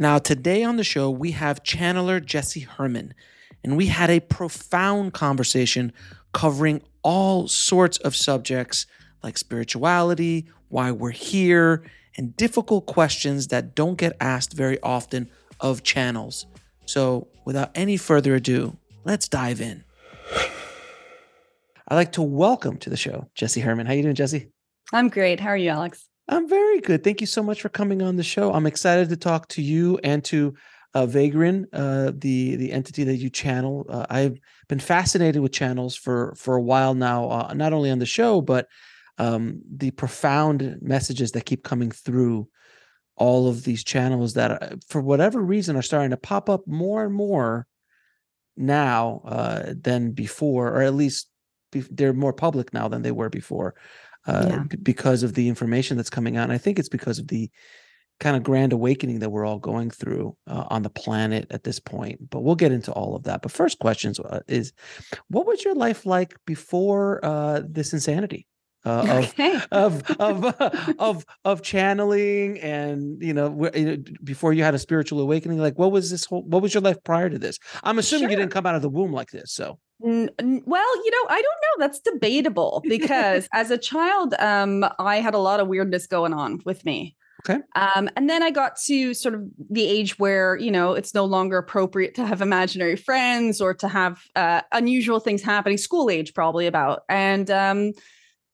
Now, today on the show, we have channeler Jessie Herman, and we had a profound conversation covering all sorts of subjects like spirituality, why we're here, and difficult questions that don't get asked very often of channels. So, without any further ado, let's dive in. I'd like to welcome to the show Jessie Herman. How you doing, Jessie? I'm great. How are you, Alex? I'm very good. Thank you so much for coming on the show. I'm excited to talk to you and to uh, Vagrein, uh, the the entity that you channel. Uh, I've been fascinated with channels for for a while now, uh, not only on the show but um, the profound messages that keep coming through all of these channels that, uh, for whatever reason, are starting to pop up more and more now uh, than before, or at least be- they're more public now than they were before uh, yeah. b- because of the information that's coming out. And I think it's because of the kind of grand awakening that we're all going through uh, on the planet at this point. But we'll get into all of that. But first questions uh, is, what was your life like before uh, this insanity? Uh, okay. of of of, of of channeling and you know, before you had a spiritual awakening like what was this whole what was your life prior to this i'm assuming sure. you didn't come out of the womb like this so well, you know, I don't know. That's debatable because as a child, um, I had a lot of weirdness going on with me. Okay. Um, and then I got to sort of the age where, you know, it's no longer appropriate to have imaginary friends or to have uh, unusual things happening, school age probably about. And, um,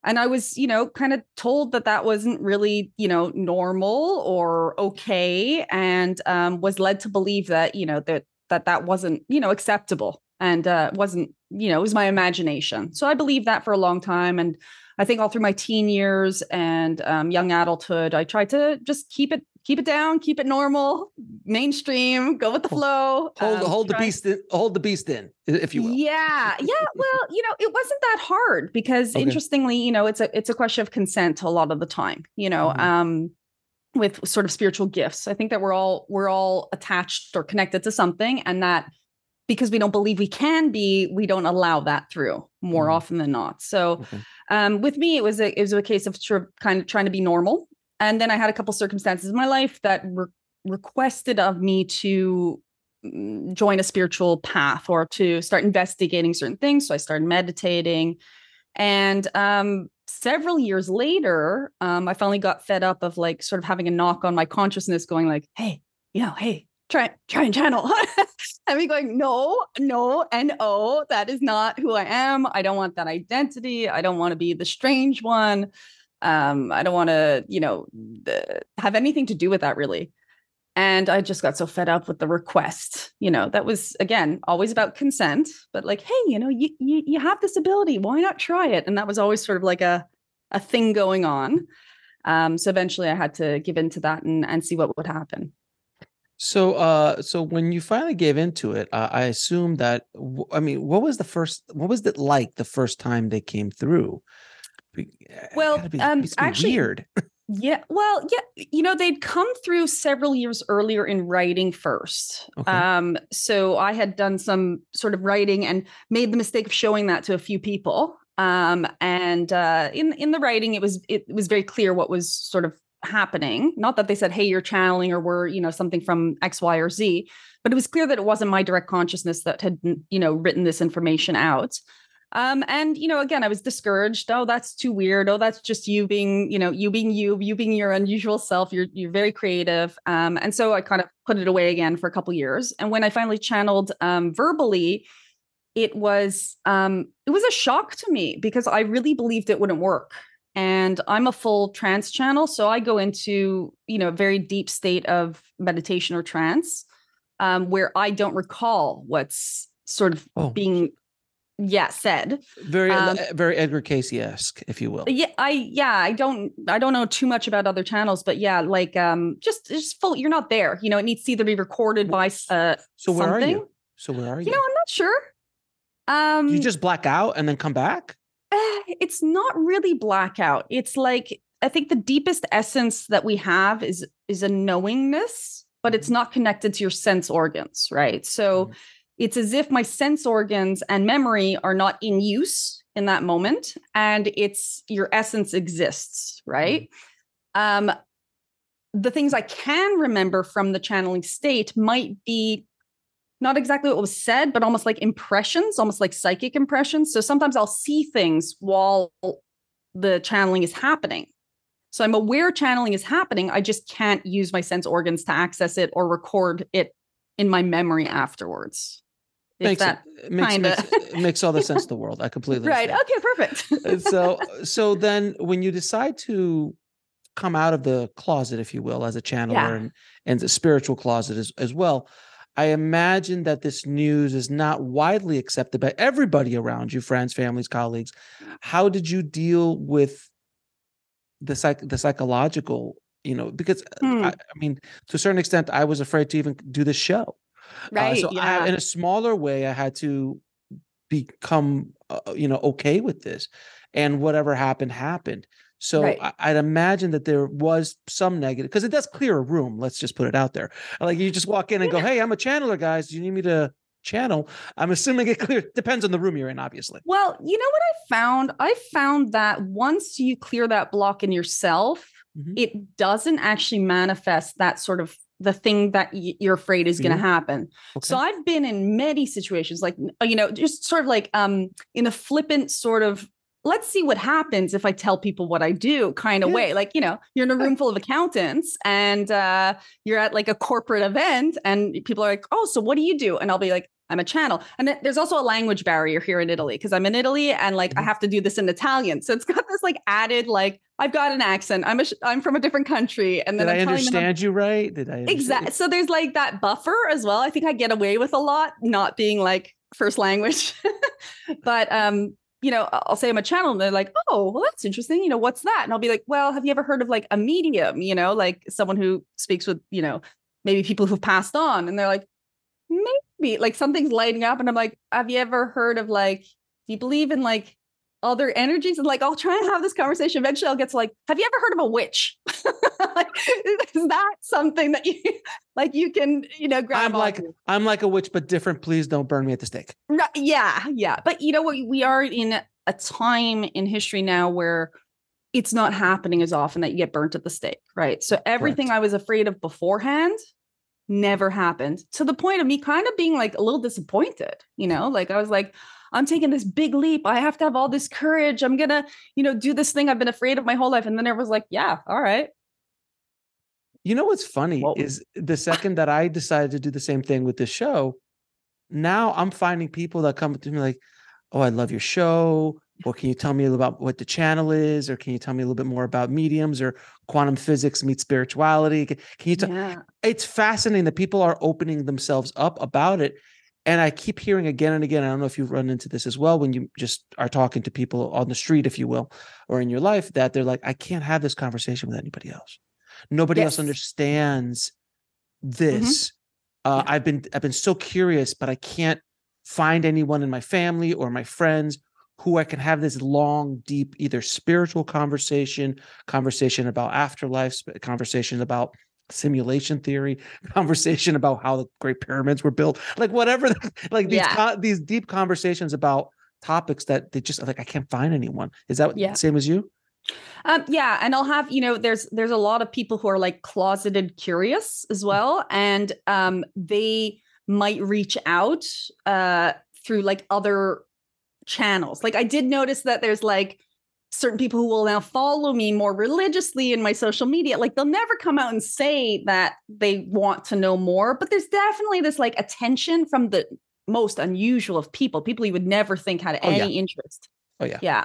and I was, you know, kind of told that that wasn't really, you know, normal or okay, and um, was led to believe that, you know, that that that wasn't, you know, acceptable and uh, wasn't you know it was my imagination so i believed that for a long time and i think all through my teen years and um, young adulthood i tried to just keep it keep it down keep it normal mainstream go with the flow hold um, hold the beast in, hold the beast in if you will yeah yeah well you know it wasn't that hard because okay. interestingly you know it's a it's a question of consent a lot of the time you know mm-hmm. um with sort of spiritual gifts i think that we're all we're all attached or connected to something and that because we don't believe we can be, we don't allow that through more mm. often than not. So okay. um, with me, it was a it was a case of of kind of trying to be normal. And then I had a couple circumstances in my life that re- requested of me to mm, join a spiritual path or to start investigating certain things. So I started meditating. And um, several years later, um, I finally got fed up of like sort of having a knock on my consciousness, going like, "Hey, you know, hey, try try and channel and me going no no and oh that is not who i am. I don't want that identity. I don't want to be the strange one. Um i don't want to you know have anything to do with that really. And i just got so fed up with the request you know that was again always about consent but like hey you know you you, you have this ability. Why not try it? And that was always sort of like a a thing going on. Um so eventually i had to give in to that and and see what would happen so, uh, so when you finally gave into it, uh, I assume that. I mean, what was the first? What was it like the first time they came through? Eh, well, be, um, actually, weird. Yeah, well, yeah, you know, they'd come through several years earlier in writing first. Okay. Um, so I had done some sort of writing and made the mistake of showing that to a few people. Um, and uh, in in the writing, it was it was very clear what was sort of happening. Not that they said, hey, you're channeling or we're, you know, something from X, Y, or Z, but it was clear that it wasn't my direct consciousness that had, you know, written this information out. Um, and you know, again, I was discouraged. Oh, that's too weird. Oh, that's just you being, you know, you being you, you being your unusual self. You're you're very creative. Um, and so I kind of put it away again for a couple years. And when I finally channeled um, verbally, it was um, it was a shock to me because I really believed it wouldn't work. And I'm a full trance channel, so I go into you know a very deep state of meditation or trance, um, where I don't recall what's sort of oh. being yeah said. Very um, very Edgar Cayce-esque if you will. Yeah i yeah i don't i don't know too much about other channels but yeah like um just just full you're not there you know it needs to either be recorded by uh so where something. are you? so where are you you? know i'm not sure. Um you just black out and then come back? uh, it's not really blackout it's like i think the deepest essence that we have is is a knowingness but it's mm-hmm. not connected to your sense organs right so mm-hmm it's as if my sense organs and memory are not in use in that moment and it's your essence exists right mm-hmm. um the things i can remember from the channeling state might be not exactly what was said but almost like impressions almost like psychic impressions so sometimes i'll see things while the channeling is happening so i'm aware channeling is happening i just can't use my sense organs to access it or record it in my memory afterwards makes that it, makes, makes, makes all the sense in the world. I completely right. Okay, perfect. Uh, so so then when you decide to come out of the closet, if you will, as a channeler yeah. and and the spiritual closet as, as well, I imagine that this news is not widely accepted by everybody around you, friends, families, colleagues. How did you deal with the psych the psychological, you know, because hmm. I, I mean, to a certain extent, I was afraid to even do the show Right. Uh, so yeah. I, in a smaller way, I had to become, uh, you know, okay with this, and whatever happened happened. So right. I, would imagine that there was some negative because it does clear a room. Let's just put it out there. Like you just walk in and go, "Hey, I'm a channeler, guys. Do you need me to channel?" I'm assuming it clear depends on the room you're in, obviously. Well, you know what I found? I found that once you clear that block in yourself, mm-hmm. it doesn't actually manifest that sort of the thing that you're afraid is going to happen. Okay. So I've been in many situations like uh, you know just sort of like um in a flippant sort of let's see what happens if I tell people what I do kind of yeah. way. Like, you know, you're in a room full of accountants and uh, you're at like a corporate event and people are like, oh, so what do you do? And I'll be like, I'm a channel. And there's also a language barrier here in Italy because I'm in Italy and like mm-hmm. I have to do this in Italian. So it's got this like added like I've got an accent. I'm a I'm from a different country and then Did I'm i understand you right? Did I Exactly. So there's like that buffer as well. I think I get away with a lot not being like first language. but um you know, I'll say I'm a channel and they're like, oh, well, that's interesting. You know, what's that? And I'll be like, well, have you ever heard of like a medium, you know, like someone who speaks with, you know, maybe people who've passed on? And they're like, maybe like something's lighting up. And I'm like, have you ever heard of like, do you believe in like other energies? And like, I'll try and have this conversation. Eventually I'll get to like, have you ever heard of a witch? like, is that something that you like you can, you know, grab? I'm like, I'm like a witch, but different. Please don't burn me at the stake. Yeah. Yeah. But you know what? We are in a time in history now where it's not happening as often that you get burnt at the stake, right? So everything Correct. I was afraid of beforehand never happened to the point of me kind of being like a little disappointed, you know, like I was like, I'm taking this big leap. I have to have all this courage. I'm going to, you know, do this thing I've been afraid of my whole life. And then everyone's like, yeah, all right. You know what's funny Whoa. is the second that I decided to do the same thing with this show, now I'm finding people that come to me like, oh, I love your show. Well, can you tell me about what the channel is, or can you tell me a little bit more about mediums or quantum physics meets spirituality? Can, can you tell? Yeah. It's fascinating that people are opening themselves up about it, and I keep hearing again and again. I don't know if you've run into this as well when you just are talking to people on the street, if you will, or in your life, that they're like, I can't have this conversation with anybody else. Nobody yes. else understands this. Mm-hmm. Uh, yeah. I've been I've been so curious, but I can't find anyone in my family or my friends who I can have this long, deep, either spiritual conversation, conversation about afterlife, conversation about simulation theory, conversation about how the Great Pyramids were built, like whatever, like these yeah. these deep conversations about topics that they just like I can't find anyone. Is that yeah. the same as you? Um, yeah, and I'll have you know, there's there's a lot of people who are like closeted curious as well, and um, they might reach out uh, through like other channels. Like I did notice that there's like certain people who will now follow me more religiously in my social media. Like they'll never come out and say that they want to know more, but there's definitely this like attention from the most unusual of people, people you would never think had oh, any yeah. interest. Oh, yeah. Yeah.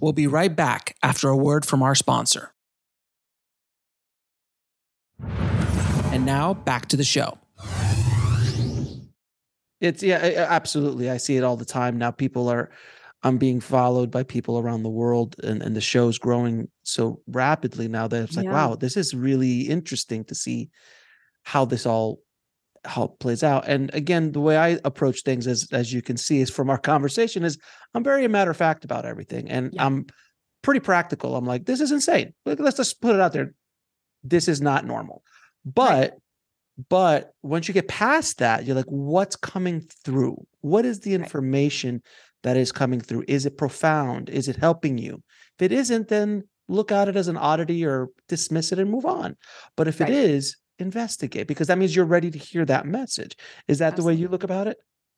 We'll be right back after a word from our sponsor. And now back to the show. It's yeah, absolutely. I see it all the time now. People are, I'm being followed by people around the world, and and the show's growing so rapidly now that it's like, yeah. wow, this is really interesting to see how this all how it plays out. And again, the way I approach things, as as you can see, is from our conversation, is I'm very a matter of fact about everything, and yeah. I'm pretty practical. I'm like, this is insane. Let's just put it out there. This is not normal. But right. but once you get past that, you're like, what's coming through? What is the information right. That is coming through? Is it profound? Is it helping you? If it isn't, then look at it as an oddity or dismiss it and move on. But if right. it is, investigate because that means you're ready to hear that message. Is that absolutely. the way you look about it?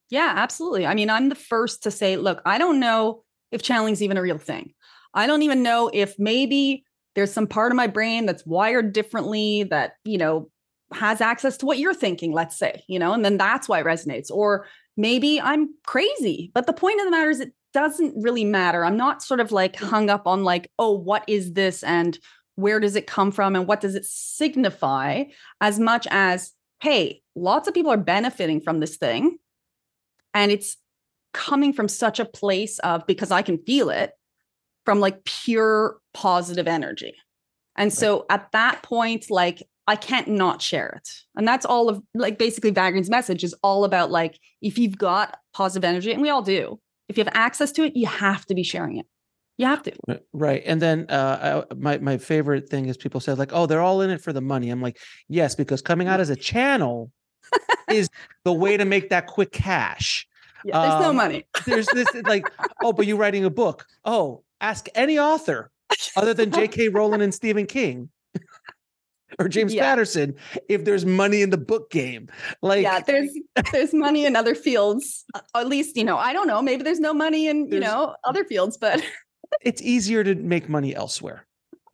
Yeah, absolutely. I mean, I'm the first to say, look, I don't know if channeling is even a real thing. I don't even know if maybe there's some part of my brain that's wired differently that, you know, has access to what you're thinking, let's say, you know, and then that's why it resonates. Or maybe I'm crazy. But the point of the matter is, it doesn't really matter. I'm not sort of like mm. hung up on like, oh, what is this? And where does it come from? And what does it signify? As much as, hey, lots of people are benefiting from this thing. And it's coming from such a place of because I can feel it from like pure positive energy. And so at that point, like I can't not share it. And that's all of like basically Vagrein's message is all about like if you've got positive energy, and we all do, if you have access to it, you have to be sharing it. You have to. Right. And then uh, I, my my favorite thing is people say like, "Oh, they're all in it for the money." I'm like, "Yes, because coming out as a channel is the way to make that quick cash." Yeah, there's um, no money. there's this like, "Oh, but you're writing a book." Oh, ask any author other than J.K. Rowling and Stephen King or James yeah. Patterson if there's money in the book game. Like Yeah, there's there's money in other fields. At least, you know, I don't know, maybe there's no money in, you know, other fields, but it's easier to make money elsewhere.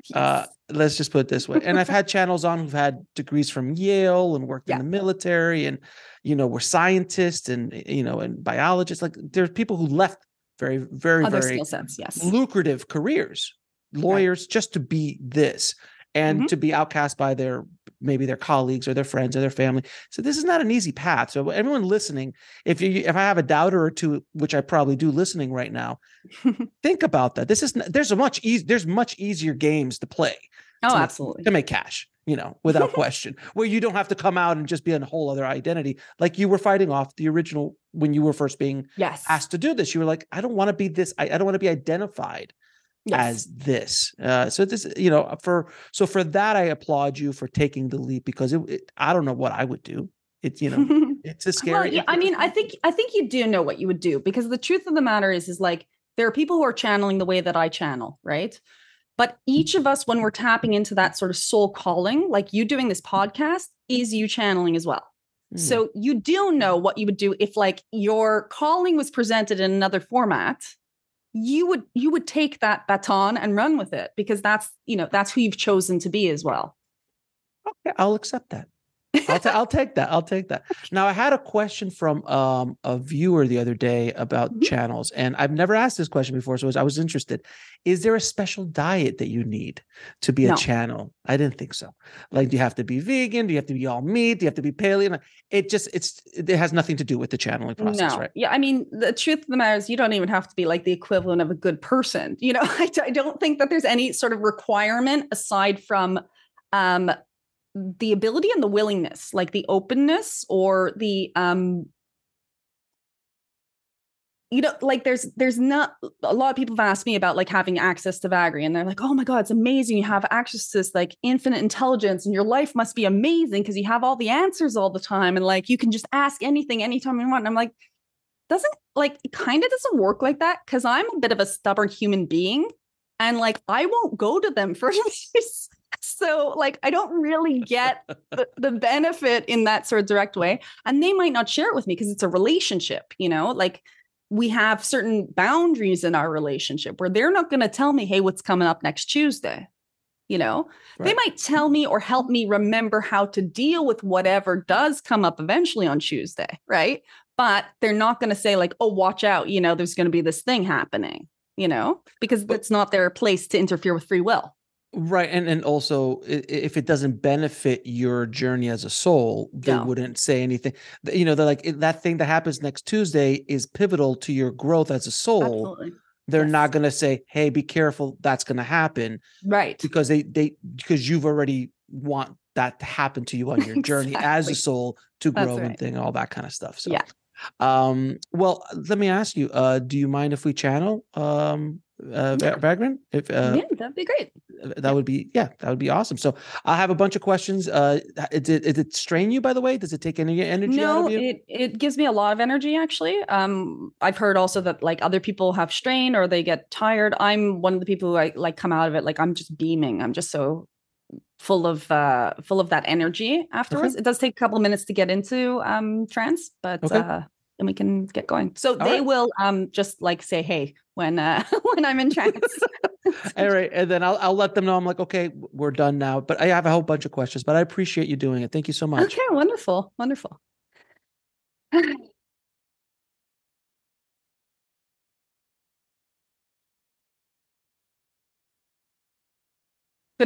Yes. Uh, let's just put it this way. And I've had channels on who've had degrees from Yale and worked yeah. in the military and you know, were scientists and you know, and biologists. Like there's people who left very, very, Other very skill sets, yes. lucrative careers, lawyers, right. just to be this and mm-hmm. to be outcast by their maybe their colleagues or their friends or their family. So this is not an easy path. So everyone listening, if you if I have a doubter or two, which I probably do listening right now, think about that. This is there's a much easy there's much easier games to play. Oh, to, absolutely. To make cash, you know, without question. Where you don't have to come out and just be a whole other identity. Like you were fighting off the original when you were first being yes. asked to do this. You were like, I don't want to be this, I, I don't want to be identified yes. as this. Uh, so this, you know, for so for that, I applaud you for taking the leap because it, it I don't know what I would do. It's you know, it's a scary. well, yeah, I mean, I think I think you do know what you would do because the truth of the matter is, is like there are people who are channeling the way that I channel, right? But each of us, when we're tapping into that sort of soul calling, like you doing this podcast, is you channeling as well. Mm. So you do know what you would do if like your calling was presented in another format you would you would take that baton and run with it because that's you know that's who you've chosen to be as well. Okay i'll accept that I'll, t- I'll take that. I'll take that. Now, I had a question from um, a viewer the other day about mm-hmm. channels, and I've never asked this question before, so I was interested. Is there a special diet that you need to be no. a channel? I didn't think so. Like, do you have to be vegan? Do you have to be all meat? Do you have to be paleo? It just it's it has nothing to do with the channeling process, no. right? Yeah, I mean, the truth of the matter is, you don't even have to be like the equivalent of a good person. You know, I, I don't think that there's any sort of requirement aside from um the ability and the willingness like the openness or the um you know like there's there's not a lot of people have asked me about like having access to Vagrein and they're like oh my god it's amazing you have access to this like infinite intelligence and your life must be amazing because you have all the answers all the time and like you can just ask anything anytime you want and i'm like doesn't like it kind of doesn't work like that because i'm a bit of a stubborn human being and like i won't go to them for so like I don't really get the, the benefit in that sort of direct way. And they might not share it with me because it's a relationship, you know, like we have certain boundaries in our relationship where they're not going to tell me, hey, what's coming up next Tuesday? You know, right. they might tell me or help me remember how to deal with whatever does come up eventually on Tuesday. Right. But they're not going to say, like, oh, watch out, you know, there's going to be this thing happening, you know, because but, it's not their place to interfere with free will. Right. And and also if it doesn't benefit your journey as a soul, they no. wouldn't say anything. You know, they're like that thing that happens next Tuesday is pivotal to your growth as a soul. Absolutely. They're yes. not gonna say, hey, be careful, that's gonna happen. Right. Because they they because you've already want that to happen to you on your journey exactly. as a soul to grow right. and thing, all that kind of stuff. So yeah. Um, well, let me ask you, uh, do you mind if we channel um uh yeah. If uh, yeah, that'd be great. That would be yeah, that would be awesome. So I have a bunch of questions. Uh, did it, did it strain you by the way? Does it take any energy no, out of you? it it gives me a lot of energy actually. Um, I've heard also that like other people have strain or they get tired. I'm one of the people who I like come out of it like I'm just beaming. I'm just so full of uh full of that energy afterwards. Okay. It does take a couple of minutes to get into um trance, but okay. uh then we can get going. So All they right. will um just like say hey when uh when I'm in trance. All right, and then I'll I'll let them know I'm like okay we're done now. But I have a whole bunch of questions, but I appreciate you doing it. Thank you so much. Okay, wonderful, wonderful. Good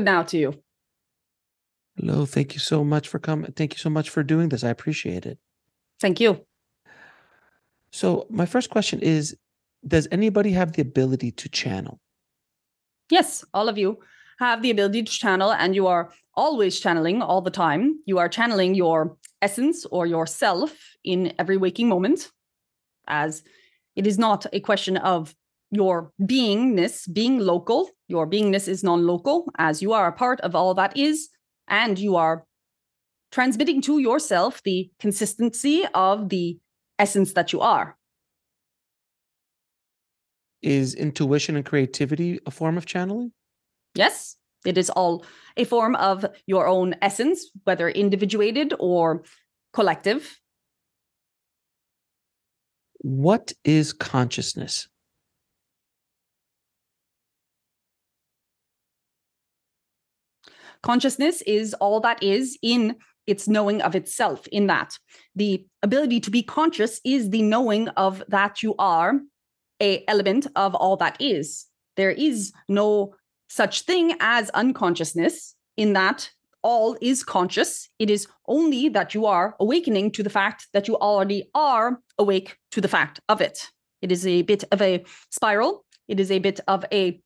now to you. Hello, thank you so much for coming. Thank you so much for doing this. I appreciate it. Thank you. So, my first question is Does anybody have the ability to channel? Yes, all of you have the ability to channel, and you are always channeling all the time. You are channeling your essence or yourself in every waking moment, as it is not a question of your beingness being local. Your beingness is non local, as you are a part of all that is, and you are transmitting to yourself the consistency of the essence that you are. Is intuition and creativity a form of channeling? Yes, it is all a form of your own essence, whether individuated or collective. What is consciousness? Consciousness is all that is in its knowing of itself in that. The ability to be conscious is the knowing of that you are a element of all that is. There is no such thing as unconsciousness in that all is conscious. It is only that you are awakening to the fact that you already are awake to the fact of it. It is a bit of a spiral. It is a bit of a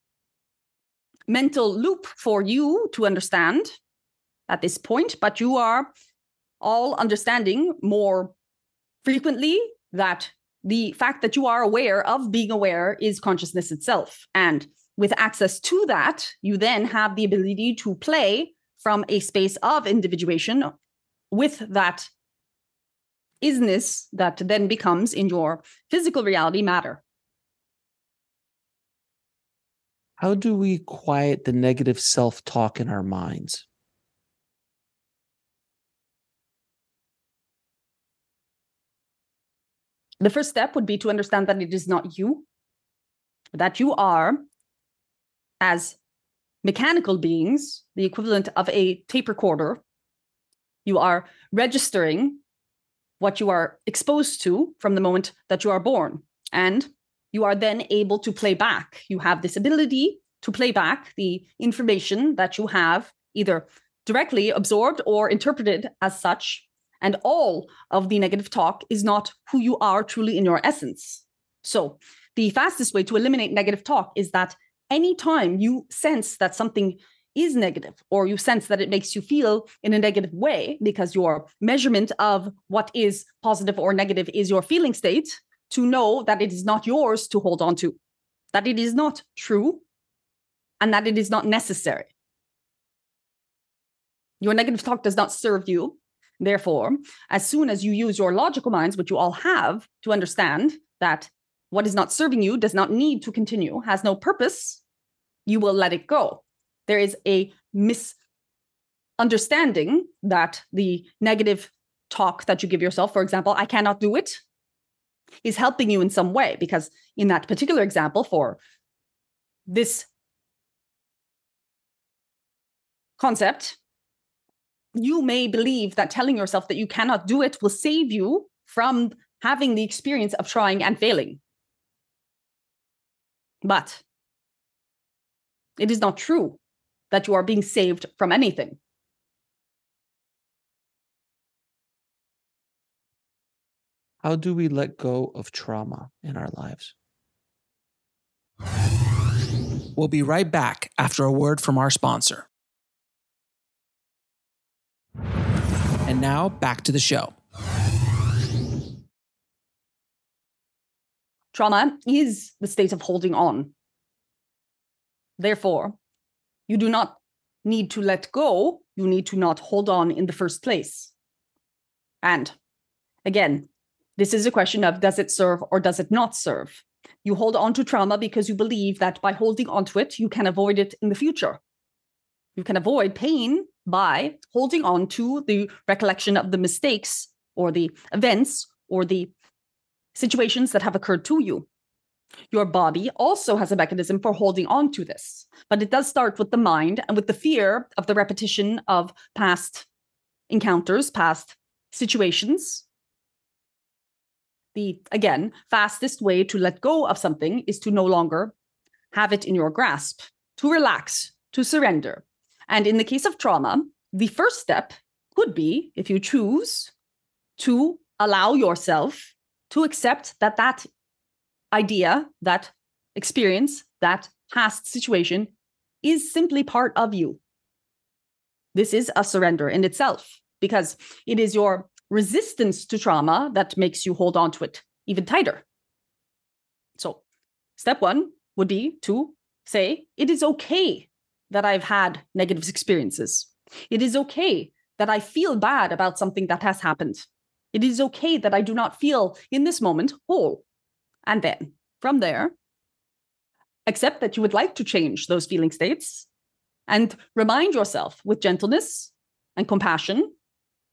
mental loop for you to understand at this point, but you are all understanding more frequently that the fact that you are aware of being aware is consciousness itself. And with access to that, you then have the ability to play from a space of individuation with that isness that then becomes in your physical reality matter. How do we quiet the negative self talk in our minds? The first step would be to understand that it is not you, that you are, as mechanical beings, the equivalent of a tape recorder. You are registering what you are exposed to from the moment that you are born. And you are then able to play back. You have this ability to play back the information that you have either directly absorbed or interpreted as such and all of the negative talk is not who you are truly in your essence. So, the fastest way to eliminate negative talk is that anytime you sense that something is negative or you sense that it makes you feel in a negative way because your measurement of what is positive or negative is your feeling state, to know that it is not yours to hold on to, that it is not true, and that it is not necessary. Your negative talk does not serve you. Therefore, as soon as you use your logical minds, which you all have, to understand that what is not serving you does not need to continue, has no purpose, you will let it go. There is a misunderstanding that the negative talk that you give yourself, for example, I cannot do it, is helping you in some way because in that particular example for this concept you may believe that telling yourself that you cannot do it will save you from having the experience of trying and failing but it is not true that you are being saved from anything How do we let go of trauma in our lives? We'll be right back after a word from our sponsor. And now back to the show. Trauma is the state of holding on. Therefore, you do not need to let go, you need to not hold on in the first place. And again, this is a question of does it serve or does it not serve? You hold on to trauma because you believe that by holding on to it, you can avoid it in the future. You can avoid pain by holding on to the recollection of the mistakes or the events or the situations that have occurred to you. Your body also has a mechanism for holding on to this, but it does start with the mind and with the fear of the repetition of past encounters, past situations, the again fastest way to let go of something is to no longer have it in your grasp to relax to surrender and in the case of trauma the first step could be if you choose to allow yourself to accept that that idea that experience that past situation is simply part of you this is a surrender in itself because it is your resistance to trauma that makes you hold on to it even tighter. So, step one would be to say, it is okay that I've had negative experiences. It is okay that I feel bad about something that has happened. It is okay that I do not feel in this moment whole. And then from there, accept that you would like to change those feeling states and remind yourself with gentleness and compassion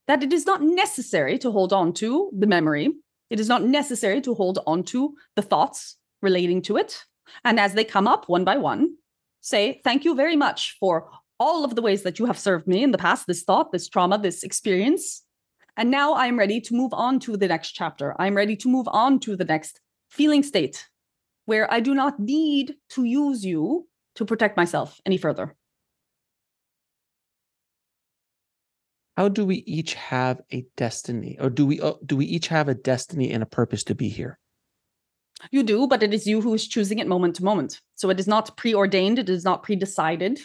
that it is not necessary to hold on to the memory. It is not necessary to hold on to the thoughts relating to it. And as they come up one by one, say, Thank you very much for all of the ways that you have served me in the past, this thought, this trauma, this experience. And now I'm ready to move on to the next chapter. I'm ready to move on to the next feeling state where I do not need to use you to protect myself any further. how do we each have a destiny or do we uh, do we each have a destiny and a purpose to be here you do but it is you who is choosing it moment to moment so it is not preordained it is not predecided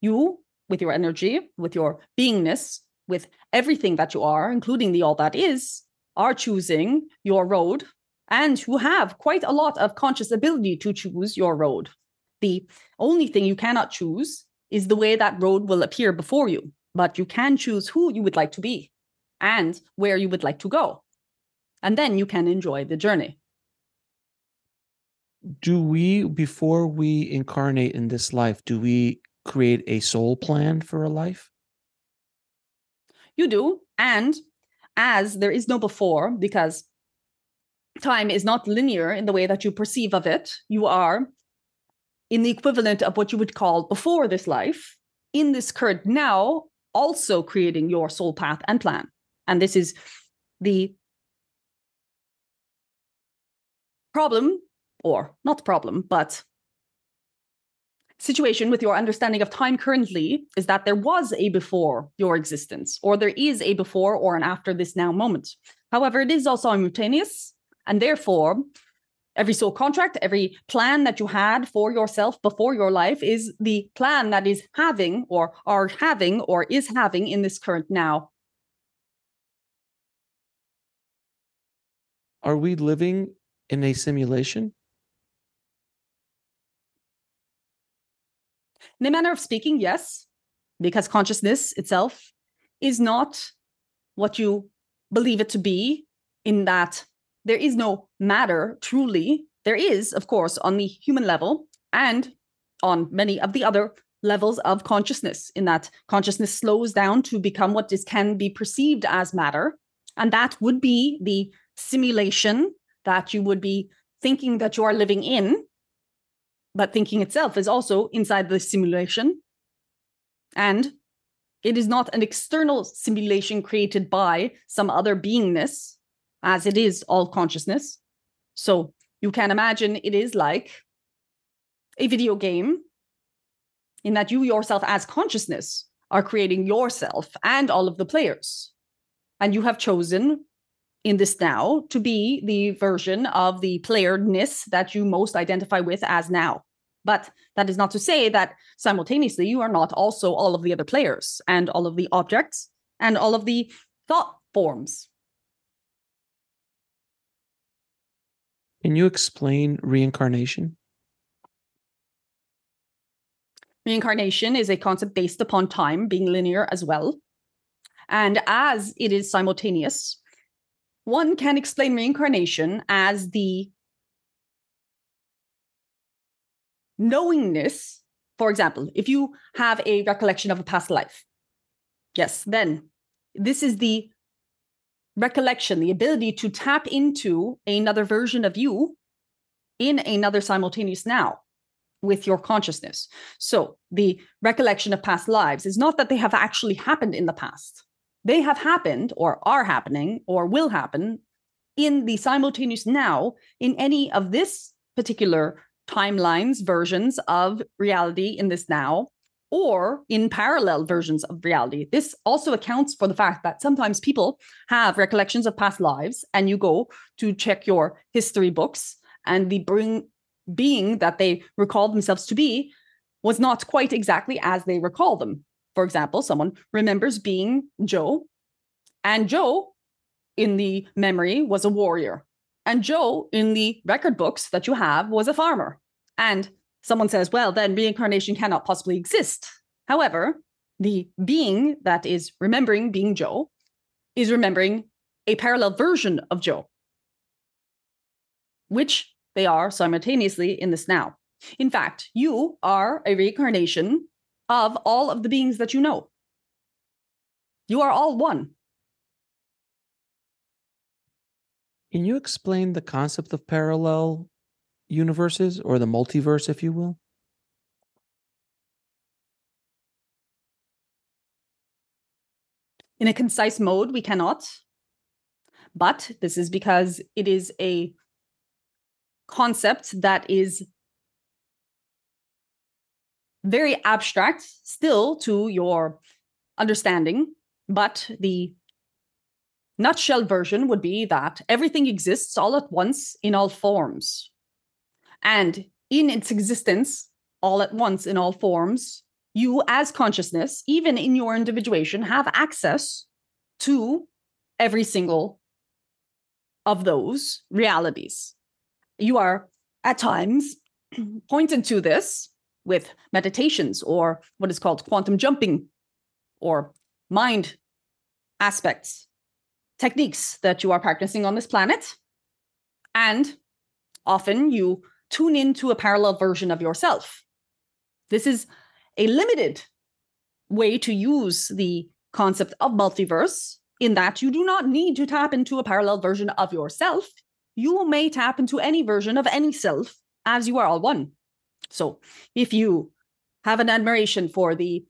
you with your energy with your beingness with everything that you are including the all that is are choosing your road and you have quite a lot of conscious ability to choose your road the only thing you cannot choose is the way that road will appear before you but you can choose who you would like to be and where you would like to go. And then you can enjoy the journey. Do we, before we incarnate in this life, do we create a soul plan for a life? You do. And as there is no before, because time is not linear in the way that you perceive of it, you are in the equivalent of what you would call before this life, in this current now, also creating your soul path and plan. And this is the problem, or not problem, but situation with your understanding of time currently is that there was a before your existence, or there is a before or an after this now moment. However, it is also simultaneous, and therefore every soul contract, every plan that you had for yourself before your life is the plan that is having or are having or is having in this current now. Are we living in a simulation? In a manner of speaking, yes, because consciousness itself is not what you believe it to be, in that there is no matter truly. There is, of course, on the human level and on many of the other levels of consciousness, in that consciousness slows down to become what is can be perceived as matter. And that would be the simulation that you would be thinking that you are living in, but thinking itself is also inside the simulation. And it is not an external simulation created by some other beingness, as it is all consciousness. So you can imagine it is like a video game in that you yourself, as consciousness, are creating yourself and all of the players. And you have chosen in this now to be the version of the playerness that you most identify with as now. But that is not to say that simultaneously you are not also all of the other players and all of the objects and all of the thought forms. Can you explain reincarnation? Reincarnation is a concept based upon time being linear as well. And as it is simultaneous, one can explain reincarnation as the knowingness. For example, if you have a recollection of a past life, yes, then this is the recollection, the ability to tap into another version of you in another simultaneous now with your consciousness. So the recollection of past lives is not that they have actually happened in the past. They have happened or are happening or will happen in the simultaneous now in any of this particular timelines versions of reality in this now or in parallel versions of reality. This also accounts for the fact that sometimes people have recollections of past lives and you go to check your history books and the bring being that they recall themselves to be was not quite exactly as they recall them. For example, someone remembers being Joe, and Joe in the memory was a warrior, and Joe in the record books that you have was a farmer. And someone says, well, then reincarnation cannot possibly exist. However, the being that is remembering being Joe is remembering a parallel version of Joe, which they are simultaneously in this now. In fact, you are a reincarnation of all of the beings that you know. You are all one. Can you explain the concept of parallel universes or the multiverse, if you will? In a concise mode, we cannot. But this is because it is a concept that is very abstract still to your understanding, but the nutshell version would be that everything exists all at once in all forms. And in its existence, all at once in all forms, you as consciousness, even in your individuation, have access to every single of those realities you are at times pointed to this with meditations or what is called quantum jumping or mind aspects, techniques that you are practicing on this planet. And often you tune into a parallel version of yourself. This is a limited way to use the concept of multiverse in that you do not need to tap into a parallel version of yourself you may tap into any version of any self as you are all one. So if you have an admiration for the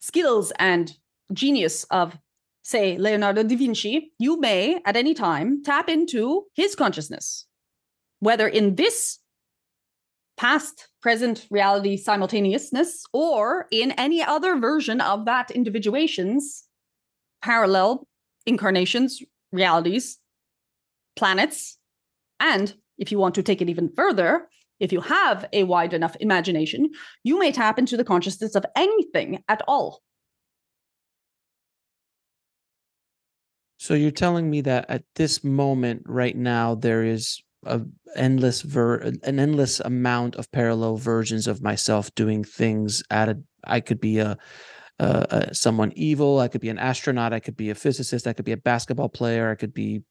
skills and genius of, say, Leonardo da Vinci, you may at any time tap into his consciousness, whether in this past, present reality simultaneousness or in any other version of that individuation's parallel incarnations, realities, planets. And if you want to take it even further, if you have a wide enough imagination, you may tap into the consciousness of anything at all. So you're telling me that at this moment right now there is a endless ver- an endless amount of parallel versions of myself doing things at a I could be a someone evil. I could be an astronaut. I could be a physicist. I could be a basketball player. I could be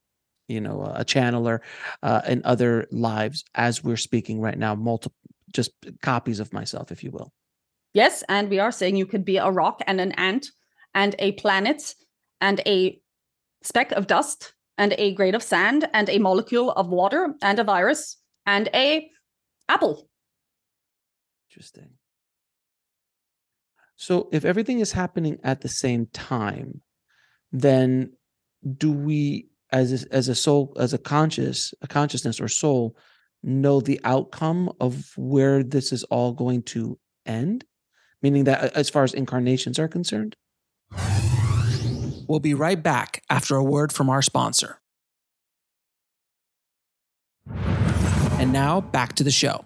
you know a channeler uh, in other lives as we're speaking right now multiple just copies of myself if you will yes and we are saying you could be a rock and an ant and a planet and a speck of dust and a grain of sand and a molecule of water and a virus and a apple. Interesting. So if everything is happening at the same time, then do we as a, as a soul as a conscious a consciousness or soul know the outcome of where this is all going to end? Meaning that uh, as far as incarnations are concerned? We'll be right back after a word from our sponsor. And now back to the show.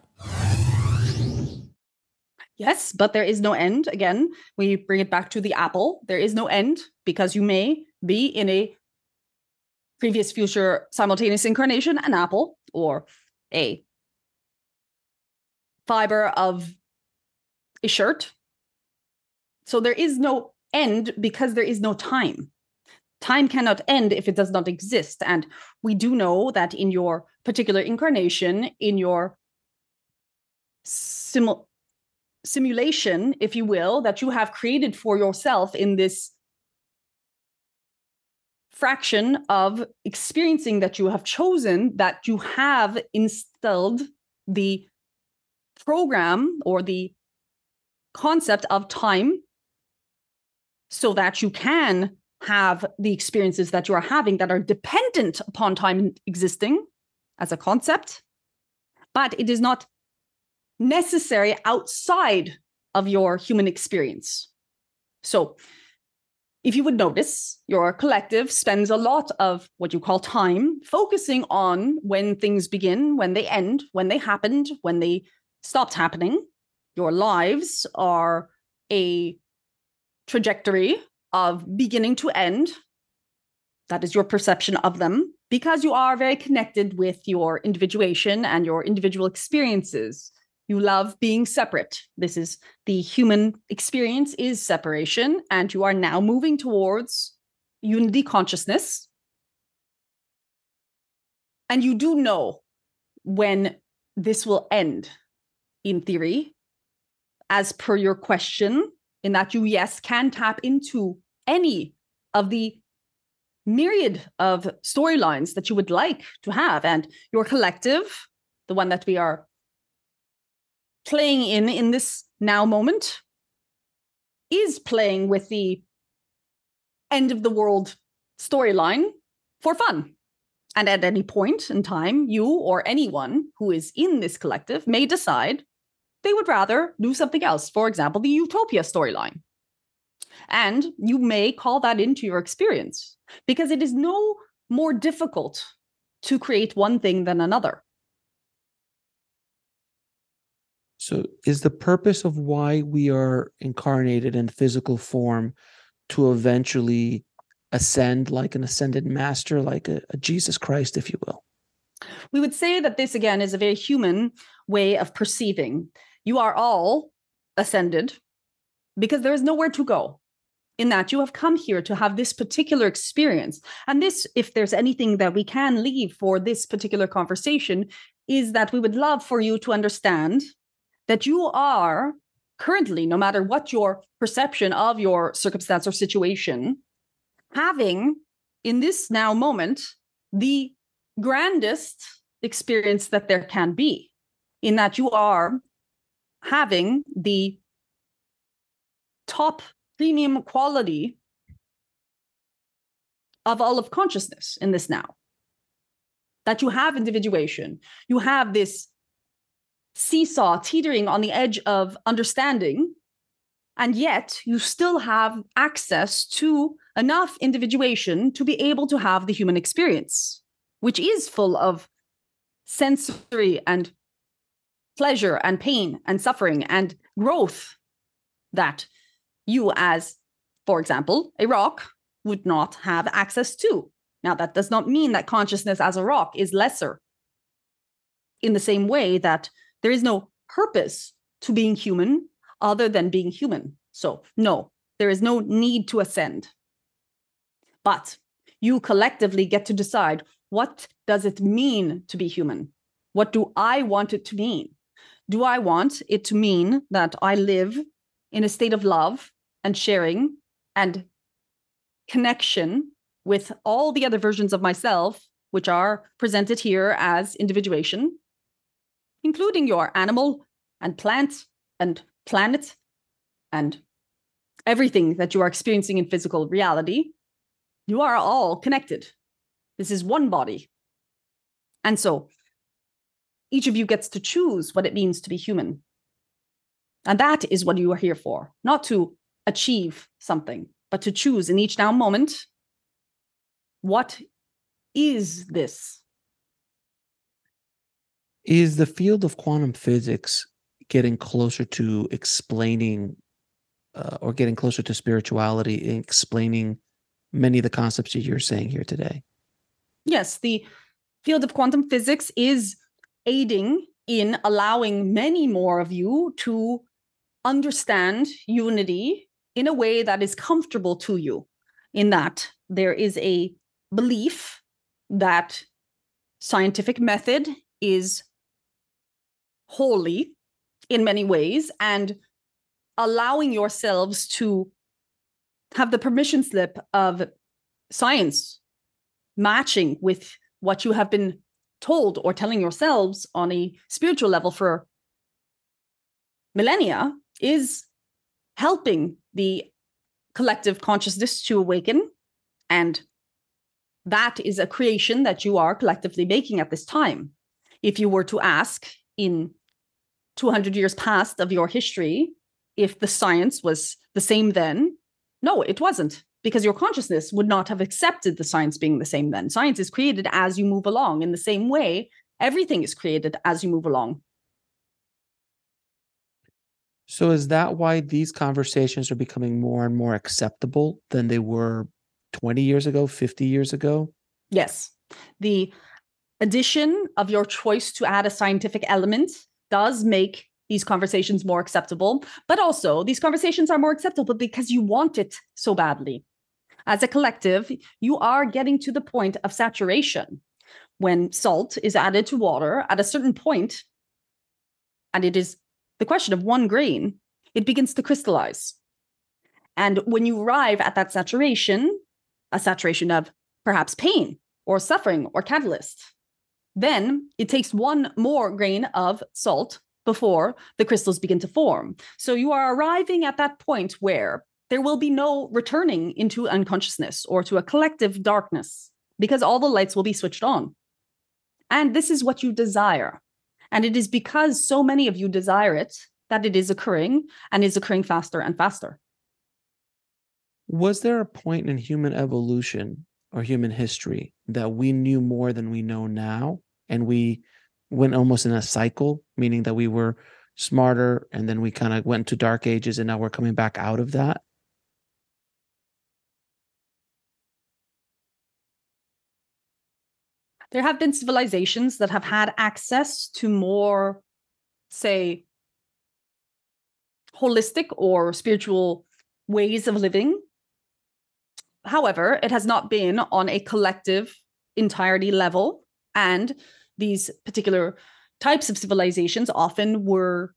Yes, but there is no end. Again, we bring it back to the apple. There is no end because you may be in a previous future simultaneous incarnation, an apple, or a fiber of a shirt. So there is no end because there is no time. Time cannot end if it does not exist. And we do know that in your particular incarnation, in your simul- simulation, if you will, that you have created for yourself in this fraction of experiencing that you have chosen, that you have instilled the program or the concept of time so that you can have the experiences that you are having that are dependent upon time existing as a concept, but it is not necessary outside of your human experience. So, if you would notice, your collective spends a lot of what you call time focusing on when things begin, when they end, when they happened, when they stopped happening. Your lives are a trajectory of beginning to end. That is your perception of them because you are very connected with your individuation and your individual experiences. You love being separate. This is the human experience is separation and you are now moving towards unity consciousness. And you do know when this will end in theory as per your question in that you yes can tap into any of the myriad of storylines that you would like to have and your collective the one that we are playing in in this now moment is playing with the end of the world storyline for fun. And at any point in time, you or anyone who is in this collective may decide they would rather do something else. For example, the utopia storyline. And you may call that into your experience because it is no more difficult to create one thing than another. So, is the purpose of why we are incarnated in physical form to eventually ascend like an ascended master, like a, a, Jesus Christ, if you will? We would say that this, again, is a very human way of perceiving. You are all ascended because there is nowhere to go. In that you have come here to have this particular experience. And this, if there's anything that we can leave for this particular conversation, is that we would love for you to understand that you are currently, no matter what your perception of your circumstance or situation, having in this now moment the grandest experience that there can be, in that you are having the top premium quality of all of consciousness in this now. That you have individuation, you have this seesaw teetering on the edge of understanding and yet you still have access to enough individuation to be able to have the human experience which is full of sensory and pleasure and pain and suffering and growth that you as for example a rock would not have access to now that does not mean that consciousness as a rock is lesser in the same way that there is no purpose to being human other than being human. So, no, there is no need to ascend. But you collectively get to decide what does it mean to be human? What do I want it to mean? Do I want it to mean that I live in a state of love and sharing and connection with all the other versions of myself, which are presented here as individuation, including your animal and plant and planet and everything that you are experiencing in physical reality, you are all connected. This is one body. And so each of you gets to choose what it means to be human. And that is what you are here for, not to achieve something, but to choose in each now moment what is this? Is the field of quantum physics getting closer to explaining uh, or getting closer to spirituality in explaining many of the concepts that you're saying here today? Yes, the field of quantum physics is aiding in allowing many more of you to understand unity in a way that is comfortable to you, in that there is a belief that scientific method is holy in many ways and allowing yourselves to have the permission slip of science matching with what you have been told or telling yourselves on a spiritual level for millennia is helping the collective consciousness to awaken. And that is a creation that you are collectively making at this time. If you were to ask in 200 years past of your history if the science was the same then, no, it wasn't because your consciousness would not have accepted the science being the same then. Science is created as you move along. In the same way, everything is created as you move along. So, is that why these conversations are becoming more and more acceptable than they were 20 years ago, 50 years ago? Yes. The addition of your choice to add a scientific element does make these conversations more acceptable. But also, these conversations are more acceptable because you want it so badly as a collective, you are getting to the point of saturation. When salt is added to water at a certain point, and it is the question of one grain, it begins to crystallize. And when you arrive at that saturation, a saturation of perhaps pain or suffering or catalyst, then it takes one more grain of salt before the crystals begin to form. So you are arriving at that point where there will be no returning into unconsciousness or to a collective darkness because all the lights will be switched on. And this is what you desire. And it is because so many of you desire it that it is occurring and is occurring faster and faster. Was there a point in human evolution or human history that we knew more than we know now? And we went almost in a cycle, meaning that we were smarter and then we kind of went to dark ages and now we're coming back out of that? There have been civilizations that have had access to more, say, holistic or spiritual ways of living. However, it has not been on a collective entirety level. And these particular types of civilizations often were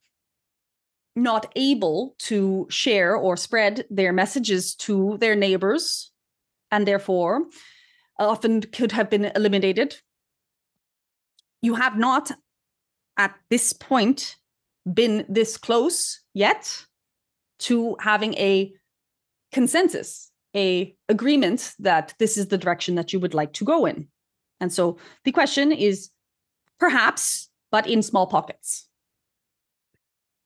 not able to share or spread their messages to their neighbors and therefore often could have been eliminated. You have not, at this point, been this close yet to having a consensus, a agreement that this is the direction that you would like to go in. And so the question is perhaps, but in small pockets.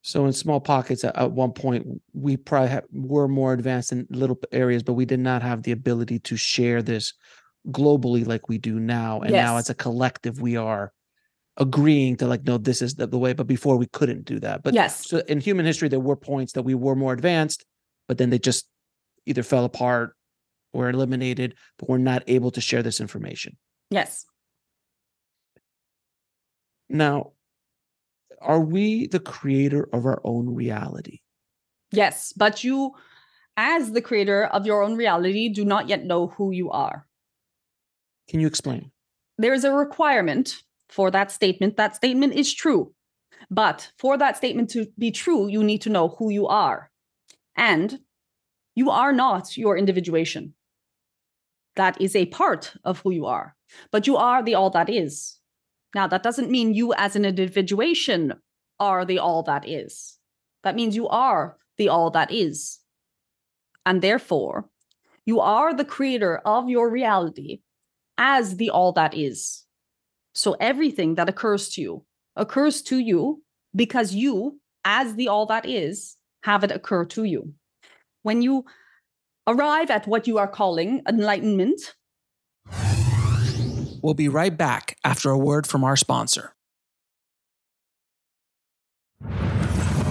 So in small pockets, at, one point, we probably were more advanced in little areas, but we did not have the ability to share this globally like we do now and yes. now as a collective we are agreeing to like no this is the, the, way but before we couldn't do that. But yes. so in human history there were points that we were more advanced but then they just either fell apart or eliminated but we're not able to share this information. Yes. Now are we the creator of our own reality? Yes but you as the creator of your own reality do not yet know who you are can you explain? There is a requirement for that statement. That statement is true. But for that statement to be true, you need to know who you are. And you are not your individuation. that is a part of who you are, but you are the all that is. Now, that doesn't mean you as an individuation are the all that is. That means you are the all that is. And therefore, you are the creator of your reality as the all that is. So everything that occurs to you occurs to you because you, as the all that is, have it occur to you. When you arrive at what you are calling enlightenment, we'll be right back after a word from our sponsor.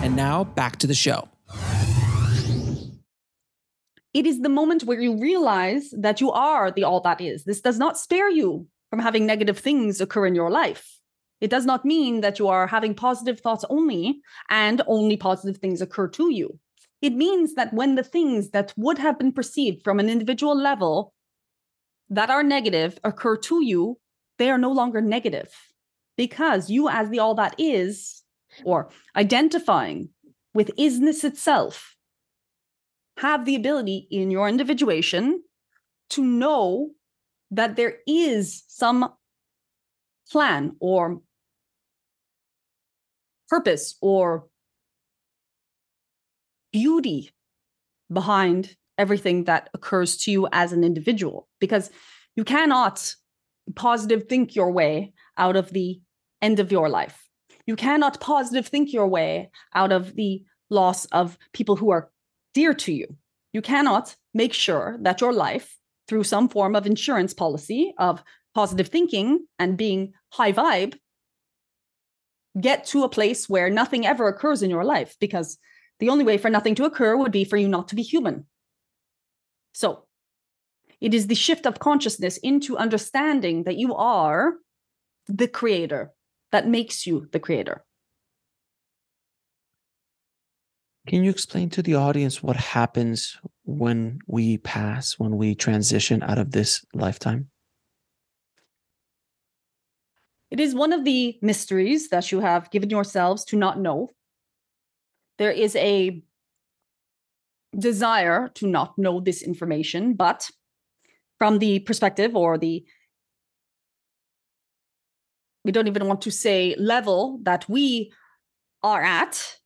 And now back to the show. It is the moment where you realize that you are the all that is. This does not spare you from having negative things occur in your life. It does not mean that you are having positive thoughts only and only positive things occur to you. It means that when the things that would have been perceived from an individual level that are negative occur to you, they are no longer negative because you, as the all that is, or identifying with isness itself, have the ability in your individuation to know that there is some plan or purpose or beauty behind everything that occurs to you as an individual because you cannot positive think your way out of the end of your life. You cannot positive think your way out of the loss of people who are dear to you you cannot make sure that your life through some form of insurance policy of positive thinking and being high vibe get to a place where nothing ever occurs in your life because the only way for nothing to occur would be for you not to be human. So it is the shift of consciousness into understanding that you are the creator that makes you the creator. Can you explain to the audience what happens when we pass, when we transition out of this lifetime? It is one of the mysteries that you have given yourselves to not know. There is a desire to not know this information, but from the perspective or the we don't even want to say level that we are at,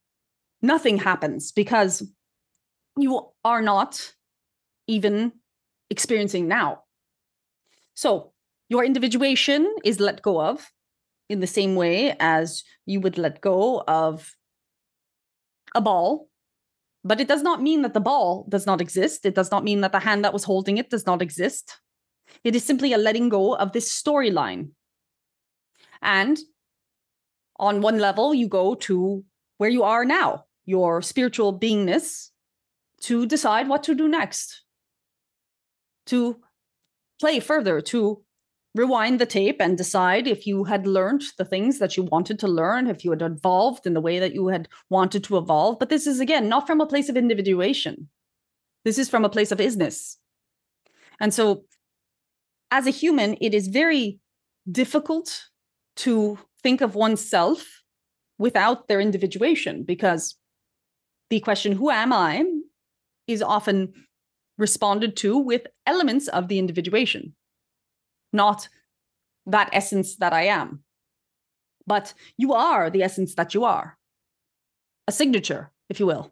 nothing happens because you are not even experiencing now. So your individuation is let go of in the same way as you would let go of a ball. But it does not mean that the ball does not exist. It does not mean that the hand that was holding it does not exist. It is simply a letting go of this storyline. And on one level, you go to where you are now, your spiritual beingness, to decide what to do next, to play further, to rewind the tape and decide if you had learned the things that you wanted to learn, if you had evolved in the way that you had wanted to evolve. But this is, again, not from a place of individuation. This is from a place of isness. And so, as a human, it is very difficult to think of oneself without their individuation because the question, who am I, is often responded to with elements of the individuation not that essence that I am. But you are the essence that you are, a signature, if you will.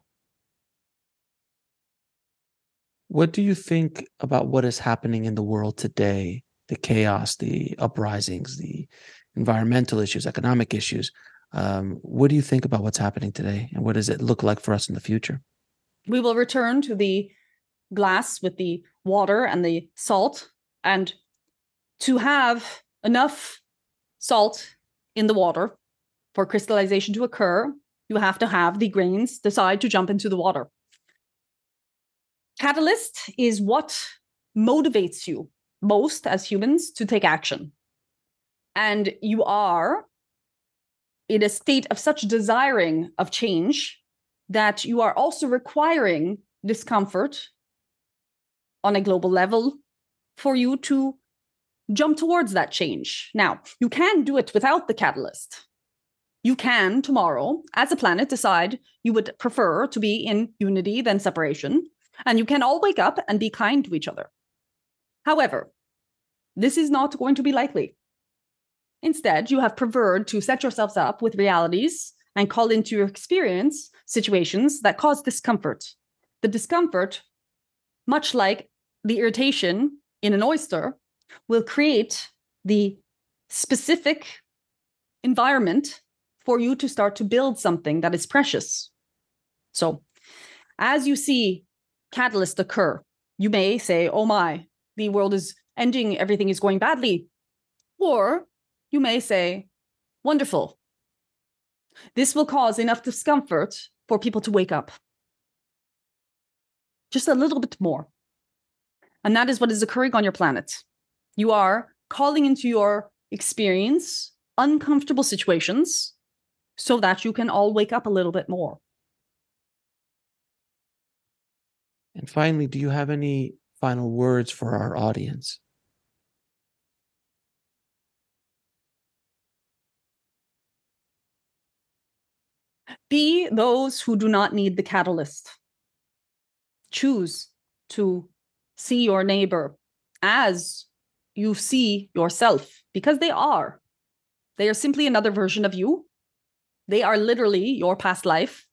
What do you think about what is happening in the world today? The chaos, the uprisings, the environmental issues, economic issues. Um, what do you think about what's happening today? And what does it look like for us in the future? We will return to the glass with the water and the salt and to have enough salt in the water for crystallization to occur, you have to have the grains decide to jump into the water. Catalyst is what motivates you most as humans to take action. And you are in a state of such desiring of change that you are also requiring discomfort on a global level for you to jump towards that change. Now, you can do it without the catalyst. You can tomorrow, as a planet, decide you would prefer to be in unity than separation. And you can all wake up and be kind to each other. However, this is not going to be likely. Instead, you have preferred to set yourselves up with realities and call into your experience situations that cause discomfort. The discomfort, much like the irritation in an oyster, will create the specific environment for you to start to build something that is precious. So, as you see catalyst occur, you may say, Oh my, the world is ending, everything is going badly. Or you may say, Wonderful. This will cause enough discomfort for people to wake up. Just a little bit more. And that is what is occurring on your planet. You are calling into your experience uncomfortable situations so that you can all wake up a little bit more. And finally, do you have any final words for our audience? Be those who do not need the catalyst. Choose to see your neighbor as you see yourself because they are. They are simply another version of you. They are literally your past life,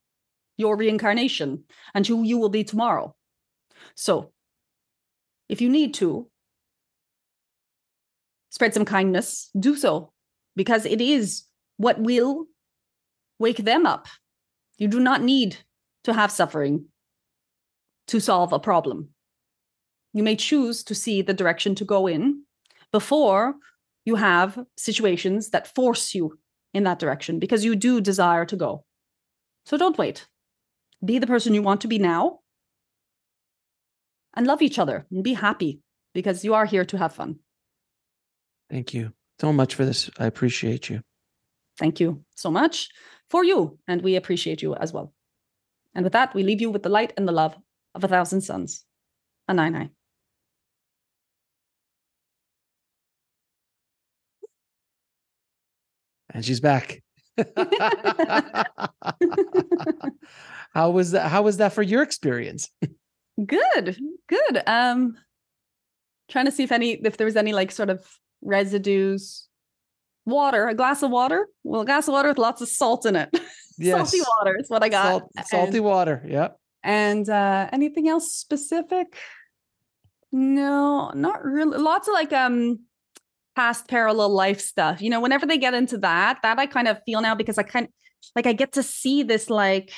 your reincarnation, and who you will be tomorrow. So, if you need to spread some kindness, do so because it is what will wake them up. You do not need to have suffering to solve a problem. You may choose to see the direction to go in before you have situations that force you in that direction because you do desire to go. So don't wait. Be the person you want to be now and love each other and be happy because you are here to have fun. Thank you so much for this. I appreciate you. Thank you so much for you. And we appreciate you as well. And with that, we leave you with the light and the love of a thousand suns. A nine nine. And she's back. how was that? How was that for your experience? Good, good. Um, trying to see if any if there was any like sort of residues. Water, a glass of water. Well, a glass of water with lots of salt in it. Yes. salty water is what I got. Salt, salty and, water. Yep. And uh, anything else specific? No, not really. Lots of like um past parallel life stuff. You know, whenever they get into that, that I kind of feel now because I kind of, like I get to see this like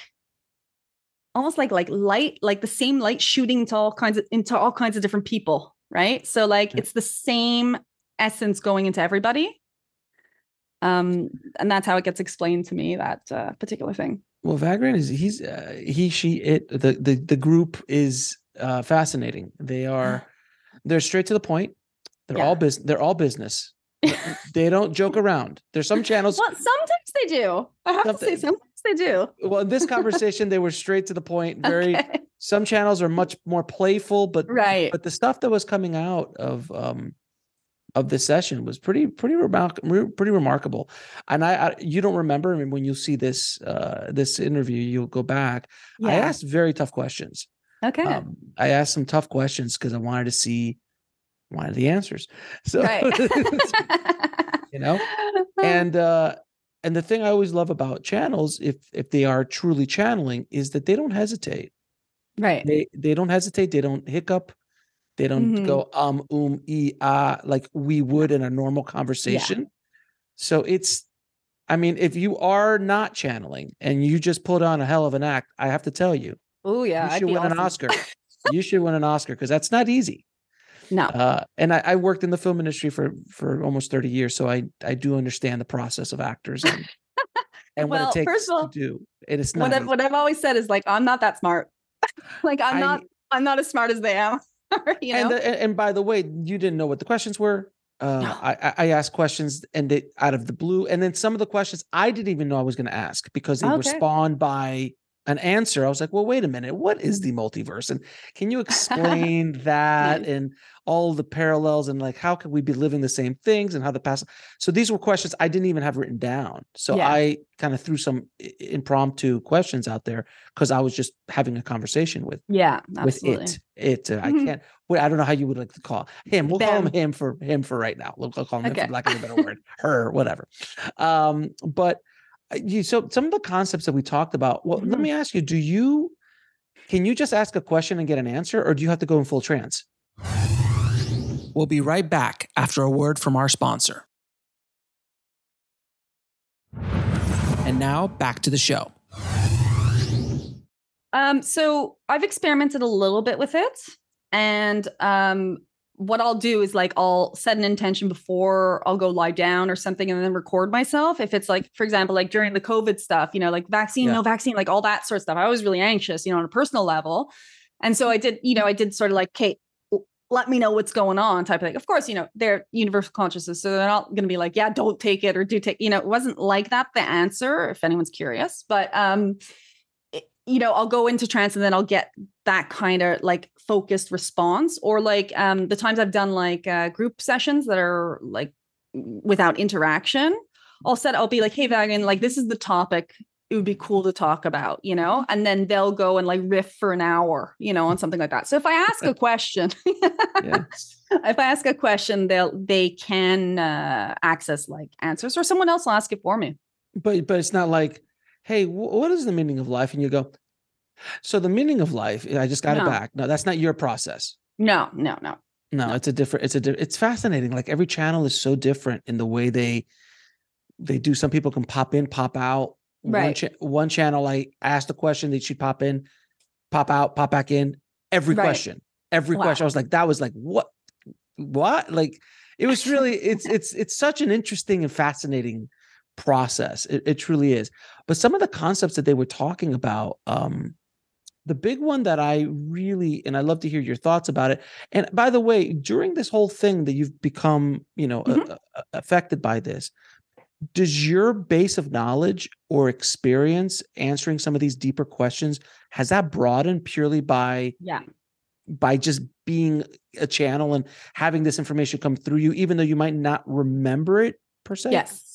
almost like like light, like the same light shooting into all kinds of into all kinds of different people, right? So like yeah. it's the same essence going into everybody. Um, and that's how it gets explained to me that uh, particular thing. Well, Vagrein is he's uh, he she it the the the group is uh, fascinating. They are they're straight to the point. They're yeah. all business. They're all business. they don't joke around. There's some channels. Well, sometimes they do. I have to say, sometimes they do. Well, in this conversation, they were straight to the point. Very. Okay. Some channels are much more playful, but right. But the stuff that was coming out of um of the session was pretty pretty remarkable pretty remarkable. And I, I, you don't remember I mean when you see this uh this interview you'll go back. Yeah. i asked very tough questions. Okay. Um, i asked some tough questions because i wanted to see wanted the answers. So right. you know? And uh and the thing i always love about channels if if they are truly channeling is that they don't hesitate. Right. They they don't hesitate. They don't hiccup they don't mm-hmm. go um um e ah like we would in a normal conversation. Yeah. So it's I mean, if you are not channeling and you just put on a hell of an act, I have to tell you. Oh yeah, you should win awesome. an Oscar. you should win an Oscar because that's not easy. No. Uh, and I, I, worked in the film industry for for almost 30 years, so I I do understand the process of actors and, and well, what it takes all, to do. And it's not what, I, what I've always said is like I'm not that smart. like I'm I, not I'm not as smart as they am. you know? and, the, and by the way, you didn't know what the questions were. Uh, no. I, I asked questions and they out of the blue, and then some of the questions I didn't even know I was going to ask because they okay. were spawned by an answer, I was like, well, wait a minute, what is the multiverse? And can you explain that and all the parallels and like how could we be living the same things and how the past? So these were questions I didn't even have written down. So yeah. I kind of threw some impromptu questions out there because I was just having a conversation with yeah with it. It uh, mm-hmm. I can't. Well, I don't know how you would like to call him. We'll call him him for him for right now. We'll, call him okay. him for lack of a better word. Her, whatever. Um, but you so some of the concepts that we talked about well mm-hmm. let me ask you do you can you just ask a question and get an answer or do you have to go in full trance? We'll be right back after a word from our sponsor. And now back to the show. Um so i've experimented a little bit with it and um what I'll do is like I'll set an intention before I'll go lie down or something and then record myself. If it's like, for example, like during the COVID stuff, you know, like vaccine, yeah. no vaccine, like all that sort of stuff. I was really anxious, you know, on a personal level. And so I did, you know, I did sort of like, Kate, let me know what's going on type of thing. Of course, you know, they're universal consciousness. So they're not going to be like, yeah, don't take it or do take, you know, it wasn't like that the answer, if anyone's curious. But um, you know, I'll go into trance and then I'll get that kind of like focused response. Or like um, the times I've done like uh, group sessions that are like without interaction, I'll set, I'll be like, hey, Vagrein, like this is the topic it would be cool to talk about, you know, and then they'll go and like riff for an hour, you know, on something like that. So if I ask a question, if I ask a question, they'll they can uh, access like answers, or someone else will ask it for me. But but it's not like hey, what is the meaning of life? And you go, so the meaning of life, I just got no. it back. No, that's not your process. No, no, no. No, no. it's a different, it's a, it's fascinating. Like every channel is so different in the way they, they do. Some people can pop in, pop out. Right. One, cha- one channel, I asked a question, that she'd pop in, pop out, pop back in. Every right. question, every wow. question. I was like, that was like, what, what? Like, it was really, it's, it's, it's such an interesting and fascinating process. It, it, truly is. But some of the concepts that they were talking about, um, the big one that I really, and I love to hear your thoughts about it. And by the way, during this whole thing that you've become, you know, mm-hmm. affected by this, does your base of knowledge or experience answering some of these deeper questions has that broadened purely by yeah by just being a channel and having this information come through you even though you might not remember it per se yes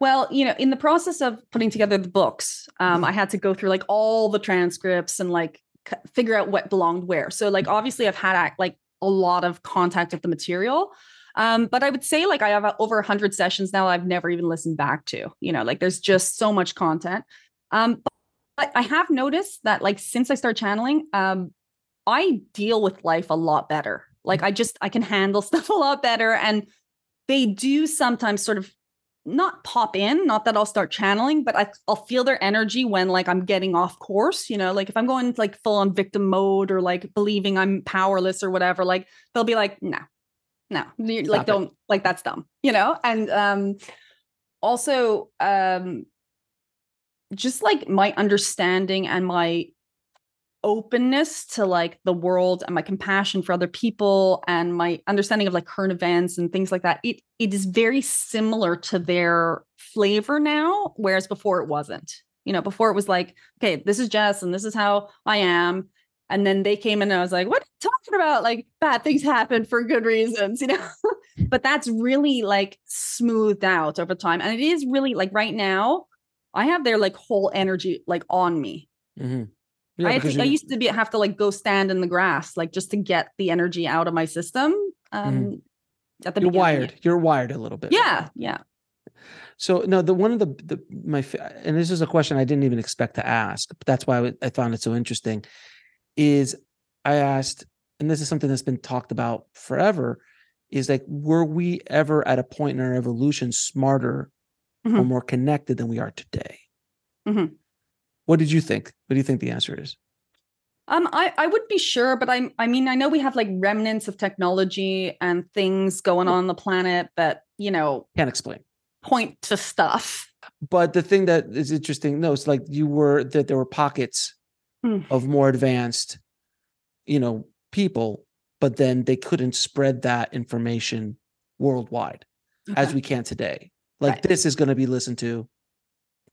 well, you know, in the process of putting together the books, um, mm-hmm. I had to go through like all the transcripts and like c- figure out what belonged where. So, like, obviously, I've had like a lot of contact with the material. Um, but I would say like I have over 100 sessions now I've never even listened back to. You know, like there's just so much content. Um, but I have noticed that like since I start channeling, um, I deal with life a lot better. Like I just I can handle stuff a lot better, and they do sometimes sort of not pop in, not that I'll start channeling, but I, will feel their energy when like I'm getting off course, you know, like if I'm going like full on victim mode or like believing I'm powerless or whatever, like they'll be like, no, no, like don't it. like that's dumb, you know? And um also um just like my understanding and my openness to like the world and my compassion for other people and my understanding of like current events and things like that it it is very similar to their flavor now whereas before it wasn't. You know before it was like okay this is jess and this is how i am and then they came in and i was like what talking about? Like bad things happen for good reasons you know? But that's really like smoothed out over time and it is really like right now i have their like whole energy like on me. Mm-hmm. Yeah, I, I used to be have to like go stand in the grass, like just to get the energy out of my system. Um, mm-hmm. at the you're wired. You're wired a little bit. Yeah, yeah. So no, the one of the the my and this is a question I didn't even expect to ask, but that's why I found it so interesting. Is I asked, and this is something that's been talked about forever, is like, were we ever at a point in our evolution smarter mm-hmm. or more connected than we are today? Mm-hmm. What did you think? What do you think the answer is? Um, I, I would be sure, but I I mean I know we have like remnants of technology and things going on the planet that you know can't explain point to stuff. But the thing that is interesting, no, it's like you were that there were pockets hmm. of more advanced, you know, people, but then they couldn't spread that information worldwide okay. as we can today. Like right. this is going to be listened to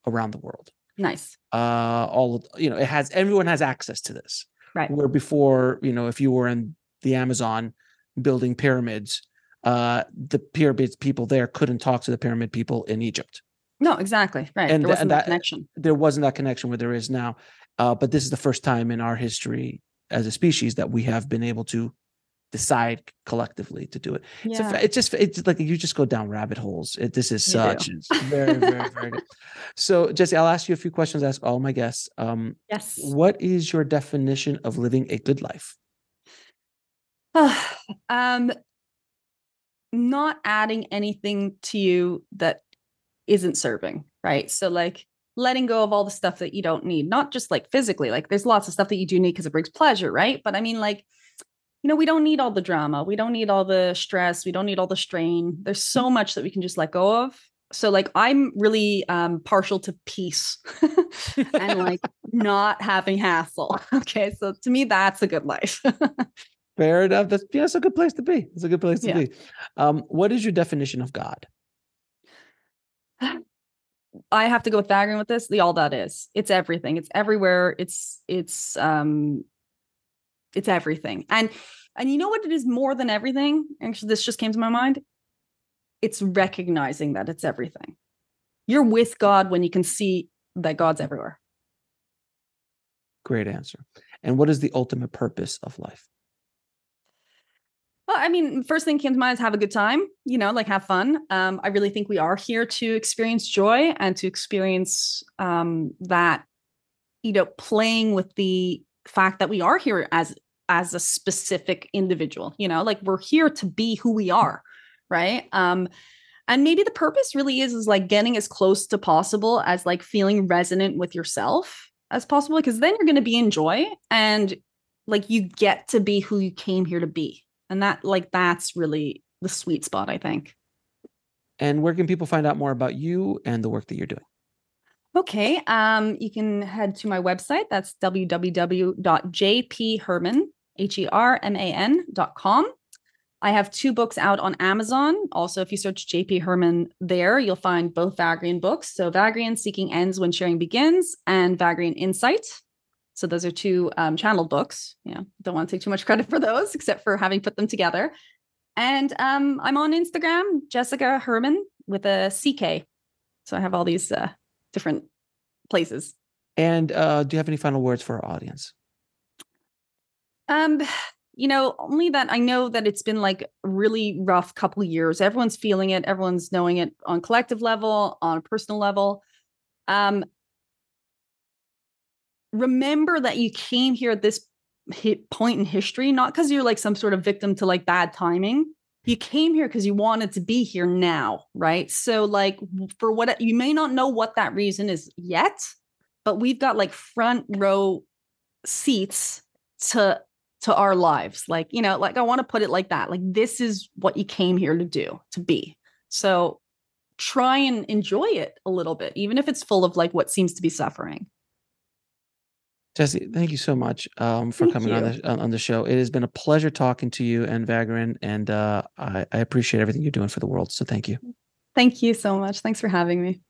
around the world. Nice. Uh, all of, you know, it has everyone has access to this. Right. Where before, you know, if you were in the Amazon building pyramids, uh, the pyramids people there couldn't talk to the pyramid people in Egypt. No, exactly. Right. And there wasn't that, that connection. There wasn't that connection where there is now. Uh, but this is the first time in our history as a species that we have been able to decide collectively to do it. Yeah. So it's just it's like you just go down rabbit holes. It, this is such very very very good. So Jessie, I'll ask you a few questions. ask all my guests. Um, yes. What is your definition of living a good life? um, not adding anything to you that isn't serving. Right. So like letting go of all the stuff that you don't need, not just like physically. Like there's lots of stuff that you do need because it brings pleasure. Right. But I mean like you know, we don't need all the drama. We don't need all the stress. We don't need all the strain. There's so much that we can just let go of. So like I'm really um partial to peace and like not having hassle. Okay. So to me, that's a good life. Fair enough. That's yeah, that's a good place to be. It's a good place to yeah. be. Um, what is your definition of God? I have to go with Vagrein with this. The all that is. It's everything. It's everywhere. It's it's um it's everything. And and you know what it is more than everything? Actually, this just came to my mind. It's recognizing that it's everything. You're with God when you can see that God's everywhere. Great answer. And what is the ultimate purpose of life? Well, I mean, first thing came to mind is have a good time, you know, like have fun. Um, I really think we are here to experience joy and to experience um, that, you know, playing with the fact that we are here as as a specific individual you know like we're here to be who we are right um and maybe the purpose really is is like getting as close to possible as like feeling resonant with yourself as possible because then you're going to be in joy and like you get to be who you came here to be and that like that's really the sweet spot i think and where can people find out more about you and the work that you're doing Okay. Um, you can head to my website. That's www.jpherman, H E R M A N dot com. I have two books out on Amazon. Also, if you search JP Herman there, you'll find both Vagrein books. So, Vagrein Seeking Ends When Sharing Begins and Vagrein Insight. So, those are two um, channeled books. Yeah, don't want to take too much credit for those, except for having put them together. And um, I'm on Instagram, Jessicka Herman with a CK. So, I have all these uh, different places. And uh, do you have any final words for our audience? Um, you know, only that I know that it's been like really rough couple years. Everyone's feeling it, everyone's knowing it on collective level, on a personal level. Um, remember that you came here at this point in history, not because you're like some sort of victim to like bad timing. You came here because you wanted to be here now, right? So, like, for what you may not know what that reason is yet, but we've got like front row seats to to our lives. Like, you know, like I want to put it like that. Like this is what you came here to do, to be. So try and enjoy it a little bit, even if it's full of like what seems to be suffering. Jessie, thank you so much um, for thank coming on the, on the show. It has been a pleasure talking to you and Vagrein, and uh, I, I appreciate everything you're doing for the world. So thank you. Thank you so much. Thanks for having me.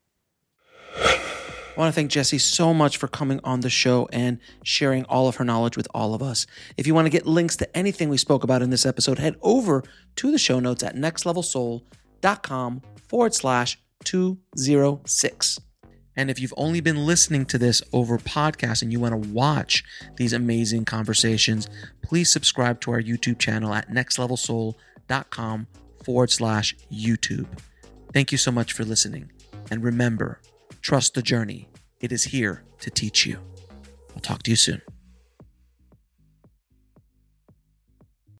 I want to thank Jessie so much for coming on the show and sharing all of her knowledge with all of us. If you want to get links to anything we spoke about in this episode, head over to the show notes at nextlevelsoul.com forward slash 206. And if you've only been listening to this over podcast and you want to watch these amazing conversations, please subscribe to our YouTube channel at nextlevelsoul.com forward slash YouTube. Thank you so much for listening. And remember, Trust the journey, it is here to teach you. I'll talk to you soon.